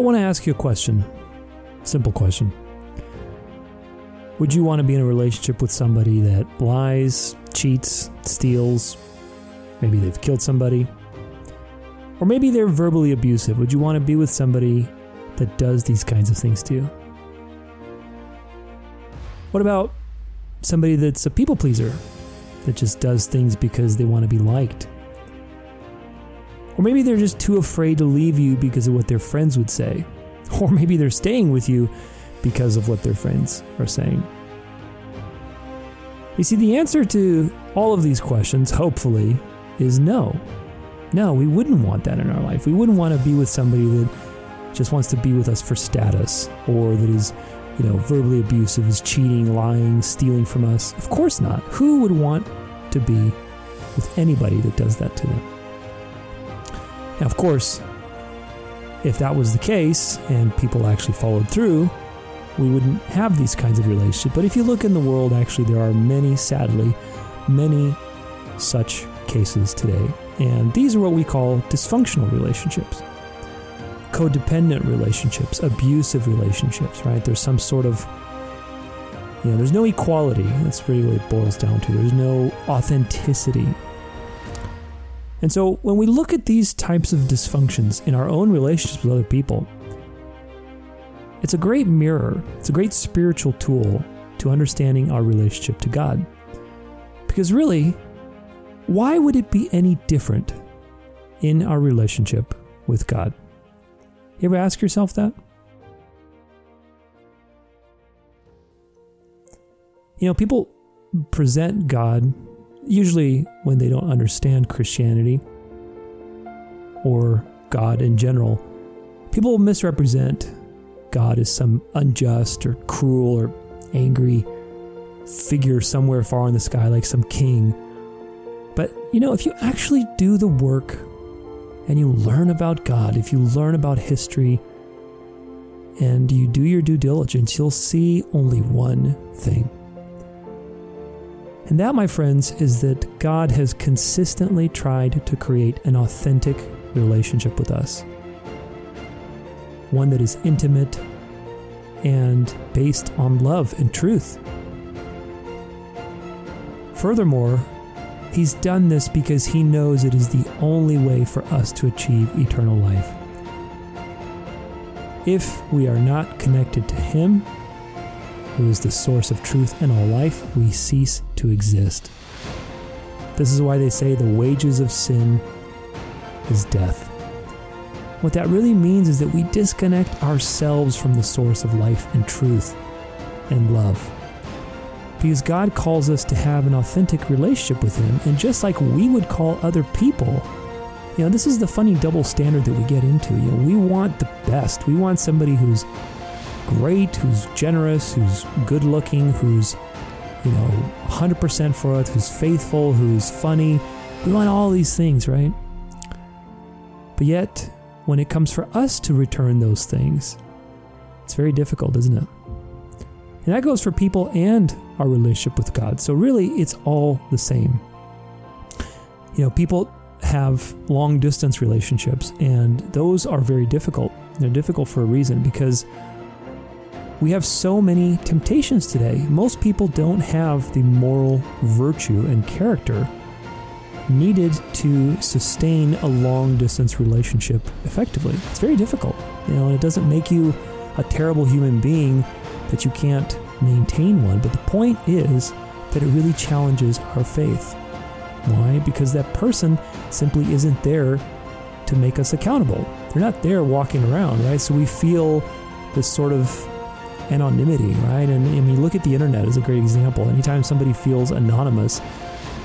I want to ask you a question. Simple question. Would you want to be in a relationship with somebody that lies, cheats, steals? Maybe they've killed somebody. Or maybe they're verbally abusive. Would you want to be with somebody that does these kinds of things to you? What about somebody that's a people pleaser, that just does things because they want to be liked? Or maybe they're just too afraid to leave you because of what their friends would say. Or maybe they're staying with you because of what their friends are saying. You see, the answer to all of these questions, hopefully, is no. No, we wouldn't want that in our life. We wouldn't want to be with somebody that just wants to be with us for status or that is, you know, verbally abusive, is cheating, lying, stealing from us. Of course not. Who would want to be with anybody that does that to them? Now, of course, if that was the case and people actually followed through, we wouldn't have these kinds of relationships. But if you look in the world, actually, there are many, sadly, many such cases today. And these are what we call dysfunctional relationships, codependent relationships, abusive relationships, right? There's some sort of, you know, there's no equality. That's really what it boils down to. There's no authenticity. And so when we look at these types of dysfunctions in our own relationships with other people, it's a great mirror, it's a great spiritual tool to understanding our relationship to God. Because really, why would it be any different in our relationship with God? You ever ask yourself that? You know, people present God usually when they don't understand Christianity or God in general. People misrepresent God as some unjust or cruel or angry figure somewhere far in the sky, like some king. But, you know, if you actually do the work and you learn about God, if you learn about history, and you do your due diligence, you'll see only one thing. And that, my friends, is that God has consistently tried to create an authentic relationship with us. One that is intimate and based on love and truth. Furthermore, He's done this because He knows it is the only way for us to achieve eternal life. If we are not connected to Him, who is the source of truth and all life, we cease to exist. This is why they say the wages of sin is death. What that really means is that we disconnect ourselves from the source of life and truth and love. Because God calls us to have an authentic relationship with Him, and just like we would call other people, you know, this is the funny double standard that we get into. You know, we want the best. We want somebody who's great, who's generous, who's good looking, who's, you know, 100% for us, who's faithful, who's funny. We want all these things, right? But yet, when it comes for us to return those things, it's very difficult, isn't it? And that goes for people and our relationship with God. So, really, it's all the same. You know, people have long distance relationships, and those are very difficult. They're difficult for a reason because we have so many temptations today. Most people don't have the moral virtue and character needed to sustain a long distance relationship effectively. It's very difficult, you know, and it doesn't make you a terrible human being that you can't maintain one. But the point is that it really challenges our faith. Why? Because that person simply isn't there to make us accountable. They're not there walking around, right? So we feel this sort of anonymity, right? And I mean, look at the internet as a great example. Anytime somebody feels anonymous,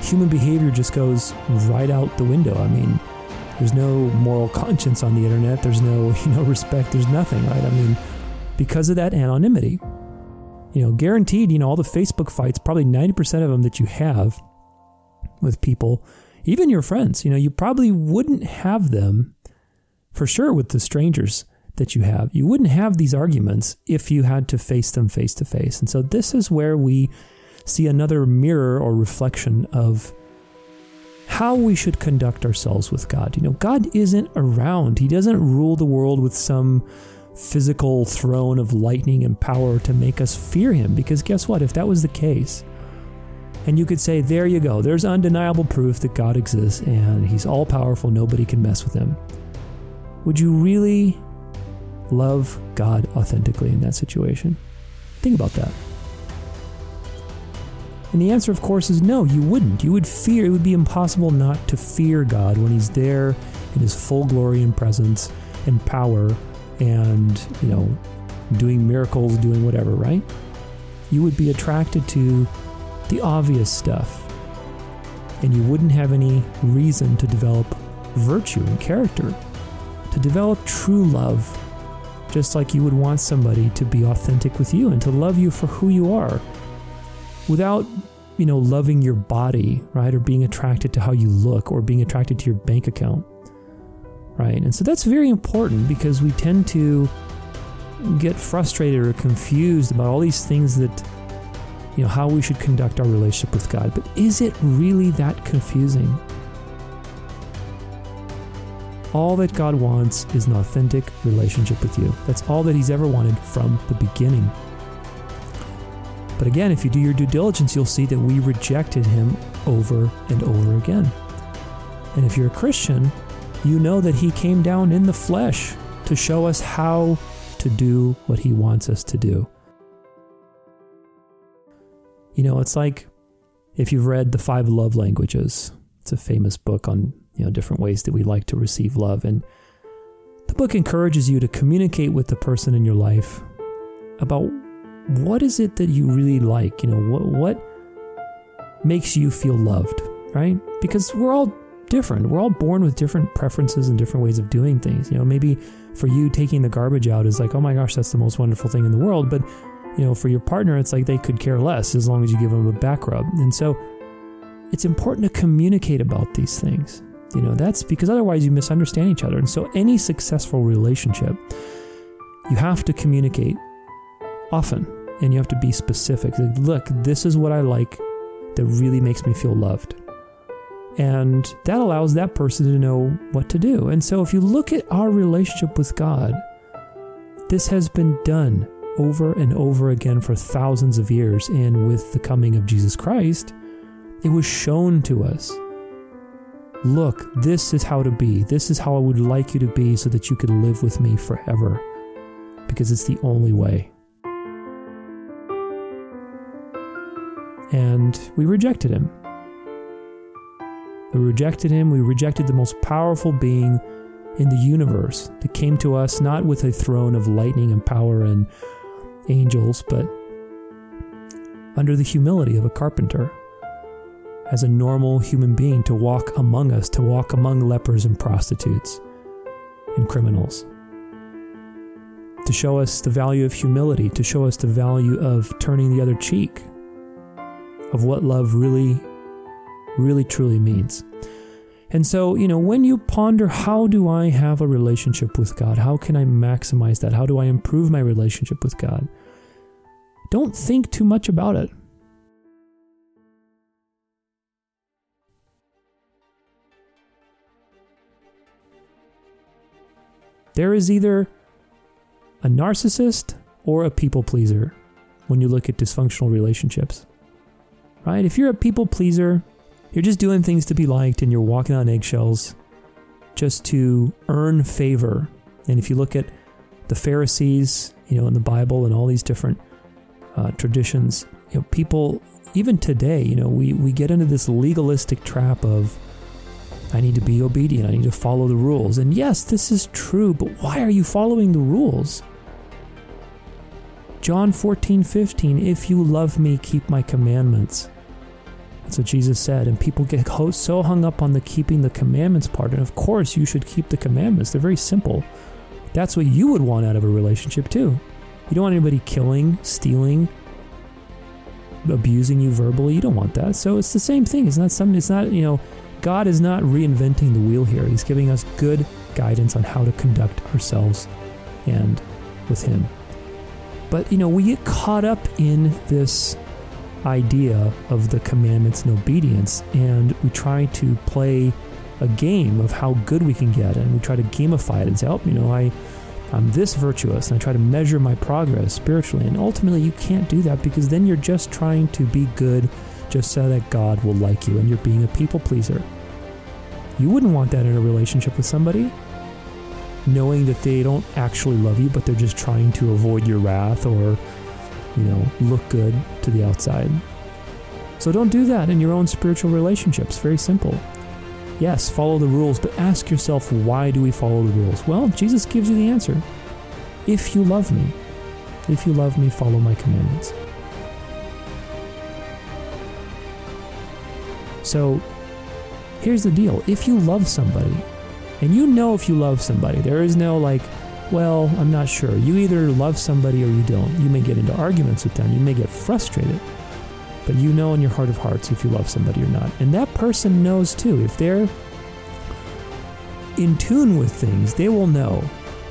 human behavior just goes right out the window. I mean, there's no moral conscience on the internet. There's no, you know, respect. There's nothing, right? I mean, because of that anonymity. You know, guaranteed, you know, all the Facebook fights, probably 90% of them that you have with people, even your friends, you know, you probably wouldn't have them for sure with the strangers that you have. You wouldn't have these arguments if you had to face them face to face. And so this is where we see another mirror or reflection of how we should conduct ourselves with God. You know, God isn't around. He doesn't rule the world with some physical throne of lightning and power to make us fear him. Because guess what? If that was the case, and you could say, there you go, there's undeniable proof that God exists and he's all powerful, nobody can mess with him. Would you really love God authentically in that situation? Think about that. And the answer, of course, is no, you wouldn't. You would fear, it would be impossible not to fear God when He's there in His full glory and presence and power and, you know, doing miracles, doing whatever, right? You would be attracted to the obvious stuff. And you wouldn't have any reason to develop virtue and character, to develop true love, just like you would want somebody to be authentic with you and to love you for who you are without you know loving your body right or being attracted to how you look or being attracted to your bank account right? And so that's very important because we tend to get frustrated or confused about all these things that you know how we should conduct our relationship with God. But is it really that confusing all that God wants is an authentic relationship with you that's all that he's ever wanted from the beginning but again, if you do your due diligence, you'll see that we rejected him over and over again. And if you're a Christian, you know that he came down in the flesh to show us how to do what he wants us to do. You know, it's like if you've read The Five Love Languages, it's a famous book on, you know, different ways that we like to receive love and the book encourages you to communicate with the person in your life about what is it that you really like? You know, what what makes you feel loved, right? Because we're all different. We're all born with different preferences and different ways of doing things. You know, maybe for you taking the garbage out is like, "Oh my gosh, that's the most wonderful thing in the world," but you know, for your partner it's like they could care less as long as you give them a back rub. And so it's important to communicate about these things. You know, that's because otherwise you misunderstand each other. And so any successful relationship you have to communicate often and you have to be specific. Like, look, this is what I like that really makes me feel loved. And that allows that person to know what to do. And so if you look at our relationship with God, this has been done over and over again for thousands of years. And with the coming of Jesus Christ, it was shown to us. Look, this is how to be. This is how I would like you to be so that you could live with me forever. Because it's the only way. and we rejected him. We rejected him. We rejected the most powerful being in the universe that came to us not with a throne of lightning and power and angels, but under the humility of a carpenter, as a normal human being to walk among us, to walk among lepers and prostitutes and criminals, to show us the value of humility, to show us the value of turning the other cheek of what love really, really truly means. And so, you know, when you ponder, how do I have a relationship with God? How can I maximize that? How do I improve my relationship with God? Don't think too much about it. There is either a narcissist or a people pleaser when you look at dysfunctional relationships right? If you're a people pleaser, you're just doing things to be liked and you're walking on eggshells just to earn favor. And if you look at the Pharisees, you know, in the Bible and all these different uh, traditions, you know, people, even today, you know, we, we get into this legalistic trap of, I need to be obedient, I need to follow the rules. And yes, this is true, but why are you following the rules? John 14, 15, if you love me, keep my commandments. That's what Jesus said. And people get so hung up on the keeping the commandments part. And of course, you should keep the commandments. They're very simple. That's what you would want out of a relationship, too. You don't want anybody killing, stealing, abusing you verbally. You don't want that. So it's the same thing. It's not something, it's not, you know, God is not reinventing the wheel here. He's giving us good guidance on how to conduct ourselves and with Him. But, you know, we get caught up in this idea of the commandments and obedience, and we try to play a game of how good we can get, and we try to gamify it and say, "Oh, you know, I I'm this virtuous and I try to measure my progress spiritually. And ultimately, you can't do that because then you're just trying to be good just so that God will like you and you're being a people pleaser. You wouldn't want that in a relationship with somebody, knowing that they don't actually love you, but they're just trying to avoid your wrath or, you know, look good to the outside. So don't do that in your own spiritual relationships. Very simple. Yes, follow the rules, but ask yourself why do we follow the rules? Well, Jesus gives you the answer. If you love me, if you love me, follow my commandments. So here's the deal if you love somebody, and you know if you love somebody, there is no like, well, I'm not sure. You either love somebody or you don't. You may get into arguments with them, you may get frustrated but you know in your heart of hearts if you love somebody or not. And that person knows too. If they're in tune with things, they will know.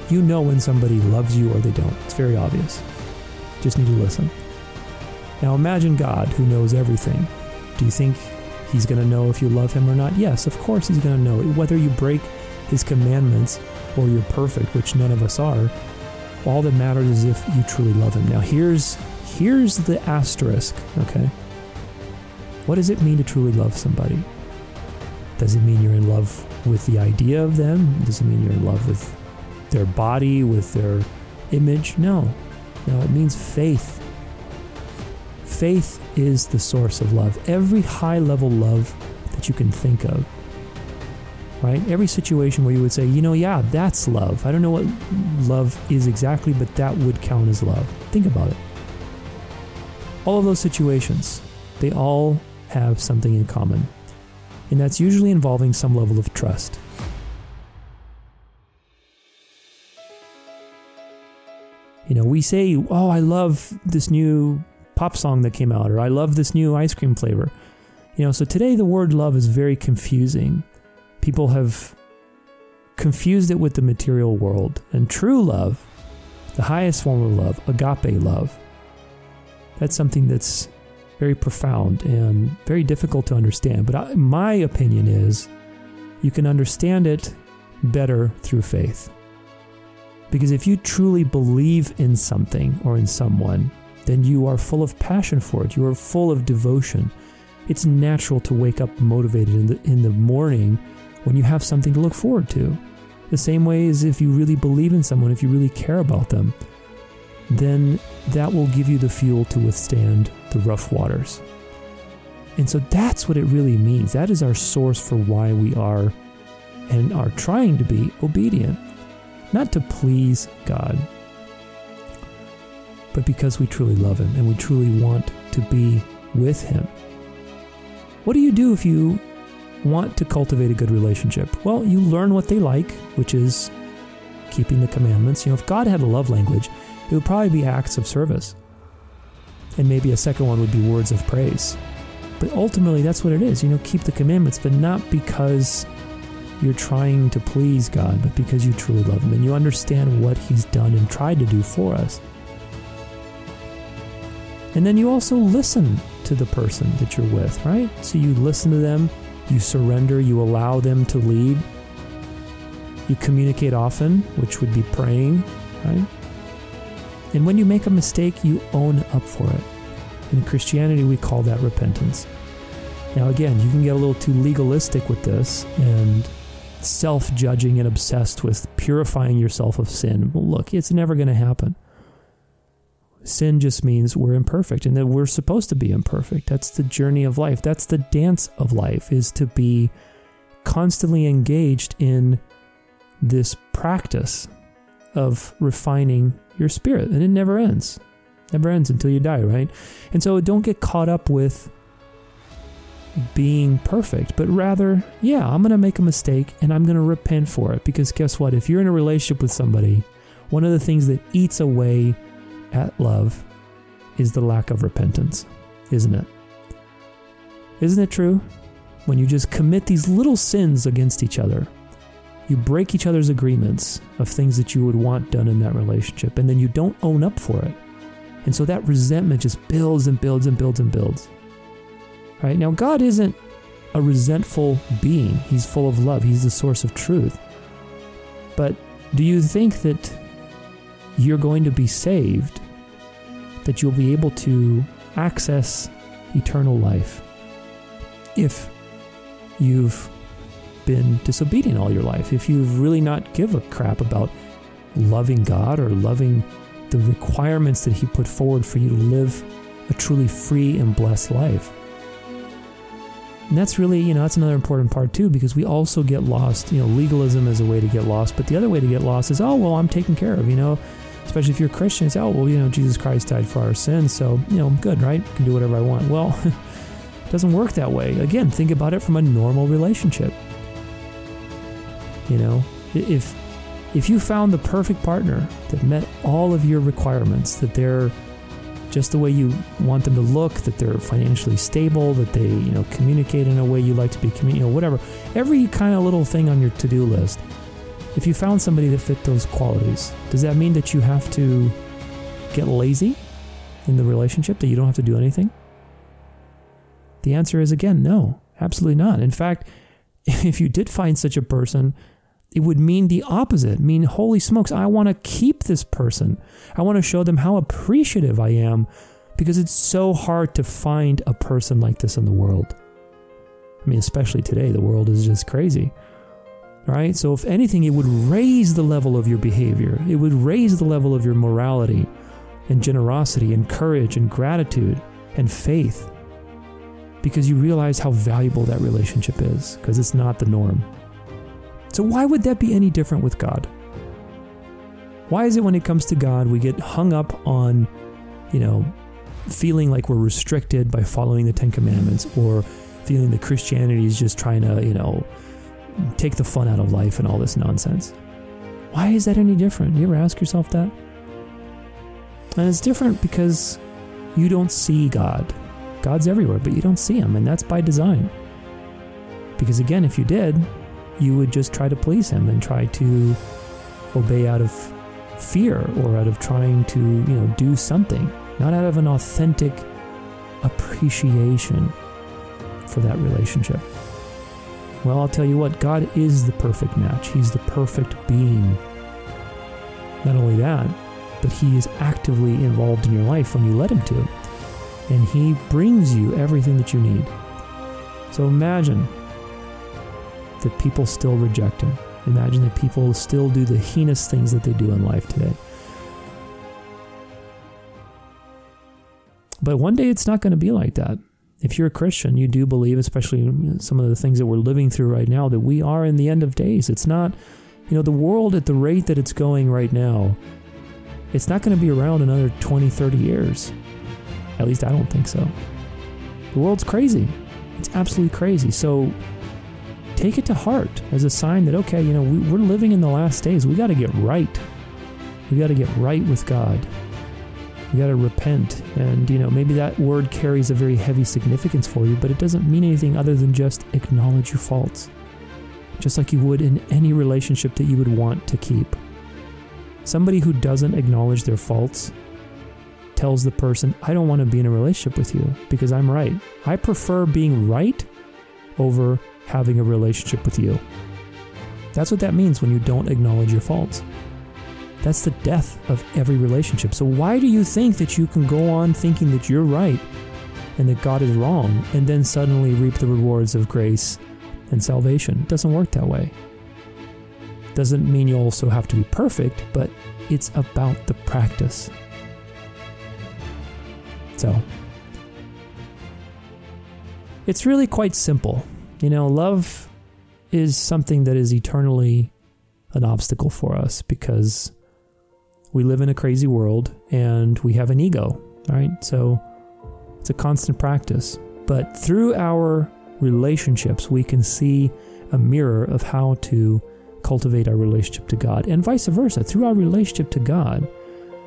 You know when somebody loves you or they don't. It's very obvious. Just need to listen. Now imagine God who knows everything. Do you think he's going to know if you love him or not? Yes, of course he's going to know. Whether you break his commandments or you're perfect, which none of us are, all that matters is if you truly love him. Now here's here's the asterisk, okay? What does it mean to truly love somebody? Does it mean you're in love with the idea of them? Does it mean you're in love with their body, with their image? No. No, it means faith. Faith is the source of love. Every high level love that you can think of. Right? Every situation where you would say, you know, yeah, that's love. I don't know what love is exactly, but that would count as love. Think about it. All of those situations, they all have something in common, and that's usually involving some level of trust. You know, we say, Oh, I love this new pop song that came out, or I love this new ice cream flavor. You know, so today the word love is very confusing. People have confused it with the material world. And true love, the highest form of love, agape love, that's something that's very profound and very difficult to understand. But I, my opinion is you can understand it better through faith. Because if you truly believe in something or in someone, then you are full of passion for it. You are full of devotion. It's natural to wake up motivated in the, in the morning when you have something to look forward to. The same way as if you really believe in someone, if you really care about them, then that will give you the fuel to withstand the rough waters. And so that's what it really means. That is our source for why we are and are trying to be obedient. Not to please God, but because we truly love Him and we truly want to be with Him. What do you do if you want to cultivate a good relationship? Well, you learn what they like, which is keeping the commandments. You know, if God had a love language, it would probably be acts of service. And maybe a second one would be words of praise. But ultimately, that's what it is. You know, keep the commandments, but not because you're trying to please God, but because you truly love Him and you understand what He's done and tried to do for us. And then you also listen to the person that you're with, right? So you listen to them, you surrender, you allow them to lead. You communicate often, which would be praying, right? And when you make a mistake, you own up for it. In Christianity, we call that repentance. Now, again, you can get a little too legalistic with this and self judging and obsessed with purifying yourself of sin. Well, look, it's never going to happen. Sin just means we're imperfect and that we're supposed to be imperfect. That's the journey of life. That's the dance of life, is to be constantly engaged in this practice of refining your spirit, and it never ends. Never ends until you die, right? And so don't get caught up with being perfect, but rather, yeah, I'm going to make a mistake and I'm going to repent for it. Because guess what? If you're in a relationship with somebody, one of the things that eats away at love is the lack of repentance, isn't it? Isn't it true? When you just commit these little sins against each other, you break each other's agreements of things that you would want done in that relationship, and then you don't own up for it. And so that resentment just builds and builds and builds and builds. Right? Now, God isn't a resentful being, He's full of love, He's the source of truth. But do you think that you're going to be saved, that you'll be able to access eternal life. If you've been disobedient all your life, if you've really not give a crap about loving God or loving the requirements that He put forward for you to live a truly free and blessed life. And that's really, you know, that's another important part too, because we also get lost. You know, legalism is a way to get lost, but the other way to get lost is, oh, well, I'm taken care of, you know, especially if you're a Christian, it's, oh, well, you know, Jesus Christ died for our sins, so, you know, I'm good, right? I can do whatever I want. Well, it doesn't work that way. Again, think about it from a normal relationship. You know, if if you found the perfect partner that met all of your requirements, that they're just the way you want them to look, that they're financially stable, that they, you know, communicate in a way you like to be communicating, you know, whatever. Every kind of little thing on your to-do list. If you found somebody that fit those qualities, does that mean that you have to get lazy in the relationship, that you don't have to do anything? The answer is again, no, absolutely not. In fact, if you did find such a person, it would mean the opposite mean holy smokes i want to keep this person i want to show them how appreciative i am because it's so hard to find a person like this in the world i mean especially today the world is just crazy right? So if anything it would raise the level of your behavior. It would raise the level of your morality and generosity and courage and gratitude and faith. Because you realize how valuable that relationship is because it's not the norm. So, why would that be any different with God? Why is it when it comes to God, we get hung up on, you know, feeling like we're restricted by following the Ten Commandments or feeling that Christianity is just trying to, you know, take the fun out of life and all this nonsense? Why is that any different? You ever ask yourself that? And it's different because you don't see God. God's everywhere, but you don't see Him, and that's by design. Because again, if you did, you would just try to please him and try to obey out of fear or out of trying to, you know, do something, not out of an authentic appreciation for that relationship. Well, I'll tell you what, God is the perfect match. He's the perfect being. Not only that, but He is actively involved in your life when you let Him to. And He brings you everything that you need. So imagine that people still reject him. Imagine that people still do the heinous things that they do in life today. But one day it's not going to be like that. If you're a Christian, you do believe, especially some of the things that we're living through right now, that we are in the end of days. It's not, you know, the world at the rate that it's going right now, it's not going to be around another 20, 30 years. At least I don't think so. The world's crazy. It's absolutely crazy. So take it to heart as a sign that, okay, you know, we, are living in the last days. We got to get right. We got to get right with God. We got to repent. And, you know, maybe that word carries a very heavy significance for you, but it doesn't mean anything other than just acknowledge your faults, just like you would in any relationship that you would want to keep. Somebody who doesn't acknowledge their faults tells the person, I don't want to be in a relationship with you because I'm right. I prefer being right over having a relationship with you. That's what that means when you don't acknowledge your faults. That's the death of every relationship. So, why do you think that you can go on thinking that you're right and that God is wrong and then suddenly reap the rewards of grace and salvation? It doesn't work that way. Doesn't mean you also have to be perfect, but it's about the practice. So, it's really quite simple. You know, love is something that is eternally an obstacle for us because we live in a crazy world and we have an ego, right? So it's a constant practice. But through our relationships, we can see a mirror of how to cultivate our relationship to God and vice versa. Through our relationship to God,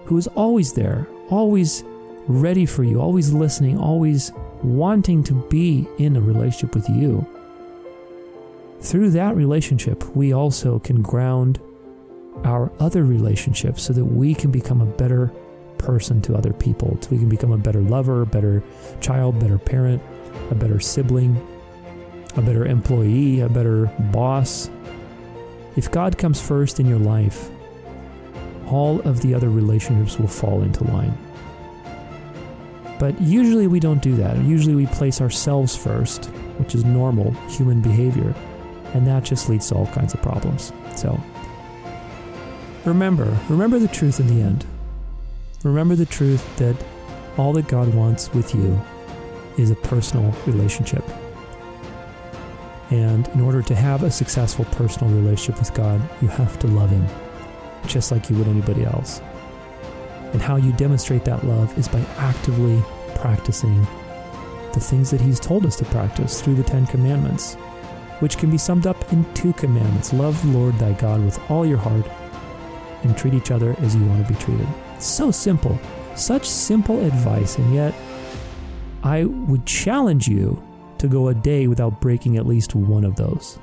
who is always there, always ready for you, always listening, always wanting to be in a relationship with you through that relationship, we also can ground our other relationships so that we can become a better person to other people. So we can become a better lover, better child, better parent, a better sibling, a better employee, a better boss. If God comes first in your life, all of the other relationships will fall into line. But usually we don't do that. Usually we place ourselves first, which is normal human behavior, and that just leads to all kinds of problems. So remember, remember the truth in the end. Remember the truth that all that God wants with you is a personal relationship. And in order to have a successful personal relationship with God, you have to love Him, just like you would anybody else. And how you demonstrate that love is by actively practicing the things that He's told us to practice through the Ten Commandments, which can be summed up in two commandments love the Lord thy God with all your heart, and treat each other as you want to be treated. So simple, such simple advice, and yet I would challenge you to go a day without breaking at least one of those.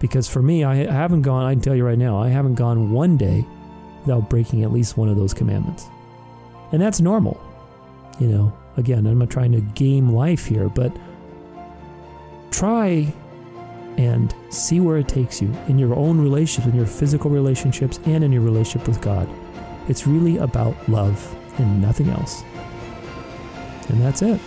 Because for me, I haven't gone, I can tell you right now, I haven't gone one day without breaking at least one of those commandments. And that's normal. You know, again, I'm not trying to game life here, but try and see where it takes you in your own relationships, in your physical relationships, and in your relationship with God. It's really about love and nothing else. And that's it.